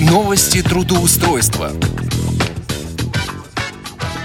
Новости трудоустройства.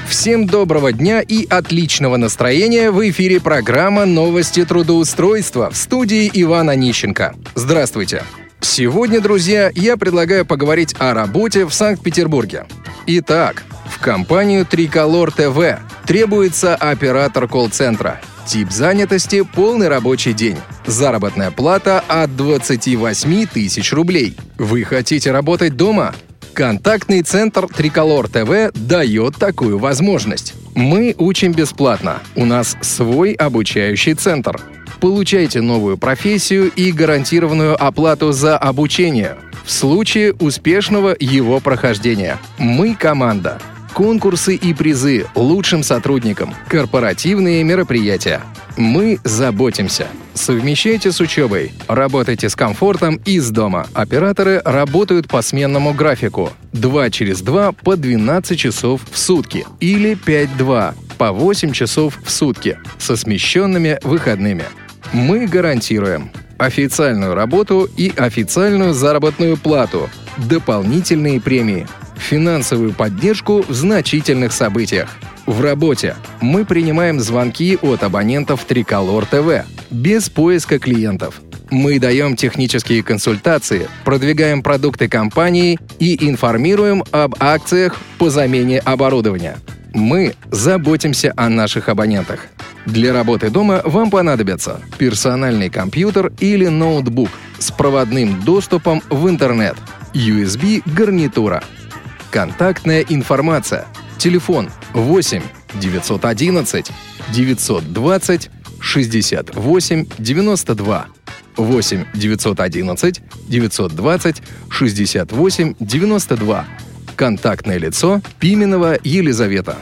Всем доброго дня и отличного настроения в эфире программа «Новости трудоустройства» в студии Ивана Нищенко. Здравствуйте. Сегодня, друзья, я предлагаю поговорить о работе в Санкт-Петербурге. Итак, в компанию Триколор ТВ требуется оператор колл-центра. Тип занятости – полный рабочий день. Заработная плата от 28 тысяч рублей. Вы хотите работать дома? Контактный центр Триколор ТВ дает такую возможность. Мы учим бесплатно. У нас свой обучающий центр. Получайте новую профессию и гарантированную оплату за обучение в случае успешного его прохождения. Мы команда конкурсы и призы лучшим сотрудникам, корпоративные мероприятия. Мы заботимся. Совмещайте с учебой. Работайте с комфортом из дома. Операторы работают по сменному графику. 2 через 2 по 12 часов в сутки. Или 5-2 по 8 часов в сутки со смещенными выходными. Мы гарантируем официальную работу и официальную заработную плату, дополнительные премии – финансовую поддержку в значительных событиях. В работе мы принимаем звонки от абонентов Триколор ТВ без поиска клиентов. Мы даем технические консультации, продвигаем продукты компании и информируем об акциях по замене оборудования. Мы заботимся о наших абонентах. Для работы дома вам понадобится персональный компьютер или ноутбук с проводным доступом в интернет, USB-гарнитура – Контактная информация. Телефон 8 911 920 68 92. 8 911 920 68 92. Контактное лицо Пименова Елизавета.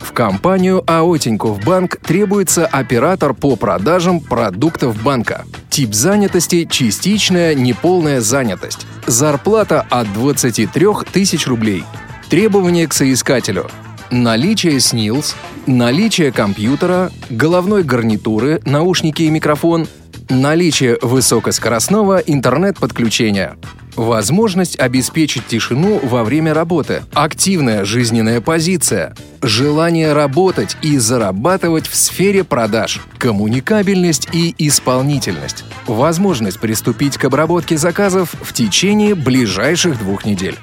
В компанию АО Тинькофф Банк требуется оператор по продажам продуктов банка. Тип занятости – частичная неполная занятость. Зарплата от 23 тысяч рублей. Требования к соискателю. Наличие СНИЛС, наличие компьютера, головной гарнитуры, наушники и микрофон, наличие высокоскоростного интернет-подключения – Возможность обеспечить тишину во время работы, активная жизненная позиция, желание работать и зарабатывать в сфере продаж, коммуникабельность и исполнительность, возможность приступить к обработке заказов в течение ближайших двух недель.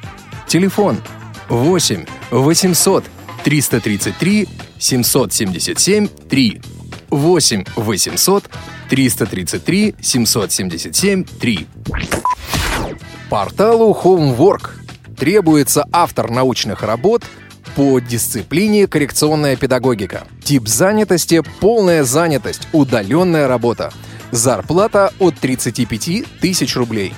Телефон 8 800 333 777 3 8 800 333 777 3 Порталу Homework требуется автор научных работ по дисциплине коррекционная педагогика. Тип занятости – полная занятость, удаленная работа. Зарплата от 35 тысяч рублей.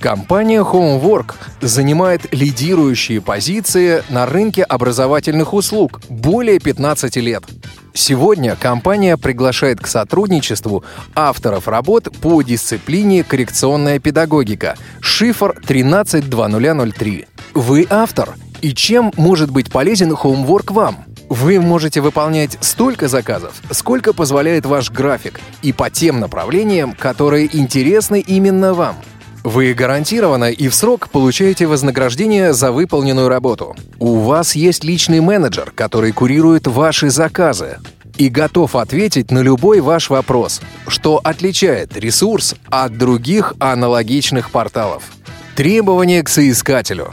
Компания Homework занимает лидирующие позиции на рынке образовательных услуг более 15 лет. Сегодня компания приглашает к сотрудничеству авторов работ по дисциплине коррекционная педагогика шифр 132003. Вы автор, и чем может быть полезен Homework вам? Вы можете выполнять столько заказов, сколько позволяет ваш график, и по тем направлениям, которые интересны именно вам – вы гарантированно и в срок получаете вознаграждение за выполненную работу. У вас есть личный менеджер, который курирует ваши заказы и готов ответить на любой ваш вопрос, что отличает ресурс от других аналогичных порталов. Требования к соискателю.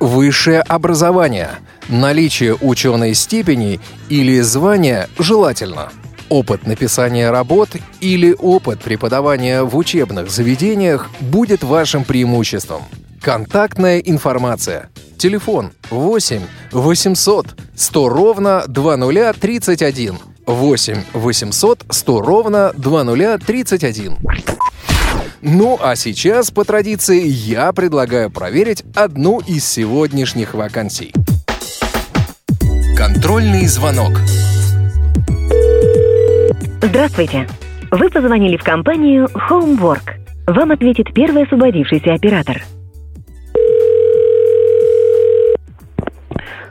Высшее образование. Наличие ученой степени или звания желательно – Опыт написания работ или опыт преподавания в учебных заведениях будет вашим преимуществом. Контактная информация. Телефон 8 800 100 ровно 2031. 8 800 100 ровно 2031. Ну а сейчас, по традиции, я предлагаю проверить одну из сегодняшних вакансий. Контрольный звонок. Здравствуйте. Вы позвонили в компанию Homework. Вам ответит первый освободившийся оператор.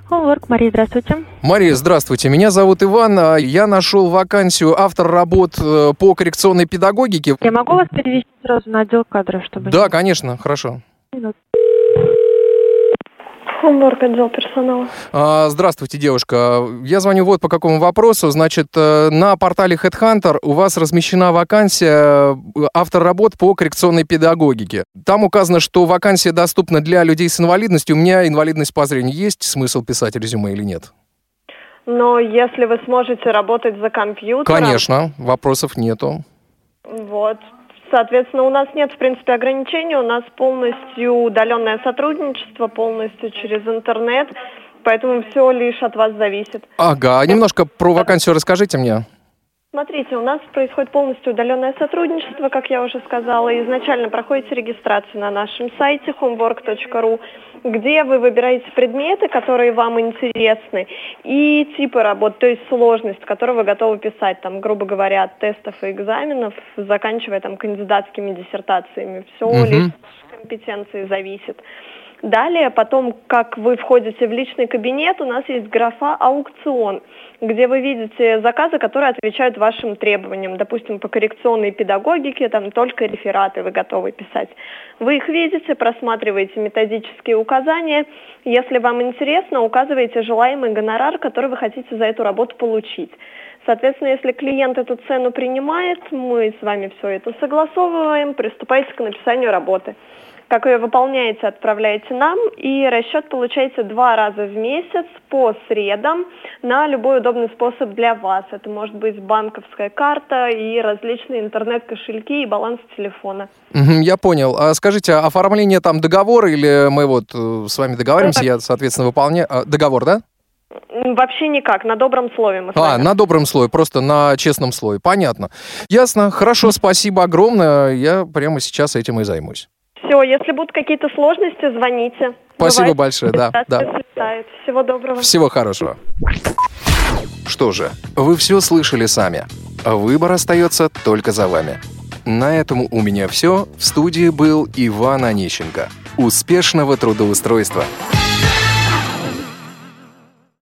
Homework, Мария, здравствуйте. Мария, здравствуйте. Меня зовут Иван. А я нашел вакансию автор работ э, по коррекционной педагогике. Я могу вас перевести сразу на отдел кадров, чтобы... Да, конечно, хорошо. Хомворк, отдел персонала. А, Здравствуйте, девушка. Я звоню вот по какому вопросу. Значит, э, на портале Headhunter у вас размещена вакансия э, автор работ по коррекционной педагогике. Там указано, что вакансия доступна для людей с инвалидностью. У меня инвалидность по зрению. Есть смысл писать резюме или нет? Но если вы сможете работать за компьютером... Конечно, вопросов нету. Вот. Соответственно, у нас нет, в принципе, ограничений. У нас полностью удаленное сотрудничество, полностью через интернет. Поэтому все лишь от вас зависит. Ага, немножко про вакансию расскажите мне. Смотрите, у нас происходит полностью удаленное сотрудничество, как я уже сказала. Изначально проходите регистрацию на нашем сайте homework.ru, где вы выбираете предметы, которые вам интересны, и типы работ, то есть сложность, которую вы готовы писать, там, грубо говоря, от тестов и экзаменов, заканчивая там кандидатскими диссертациями. Все Мгм. лишь компетенции зависит. Далее, потом, как вы входите в личный кабинет, у нас есть графа «Аукцион», где вы видите заказы, которые отвечают вашим требованиям. Допустим, по коррекционной педагогике там только рефераты вы готовы писать. Вы их видите, просматриваете методические указания. Если вам интересно, указываете желаемый гонорар, который вы хотите за эту работу получить. Соответственно, если клиент эту цену принимает, мы с вами все это согласовываем, приступаете к написанию работы. Как ее выполняете, отправляете нам, и расчет получаете два раза в месяц по средам на любой удобный способ для вас. Это может быть банковская карта и различные интернет-кошельки и баланс телефона. Я понял. А скажите, а оформление там договора или мы вот э, с вами договариваемся, я, соответственно, выполняю... а, Договор, да? Вообще никак, на добром слове мы с А, вами. на добром слое, просто на честном слое. Понятно. Ясно. Хорошо, спасибо огромное. Я прямо сейчас этим и займусь. Все, если будут какие-то сложности, звоните. Спасибо Бывает, большое, да, да. слетает. Всего доброго. Всего хорошего. Что же, вы все слышали сами. Выбор остается только за вами. На этом у меня все. В студии был Иван Онищенко. Успешного трудоустройства!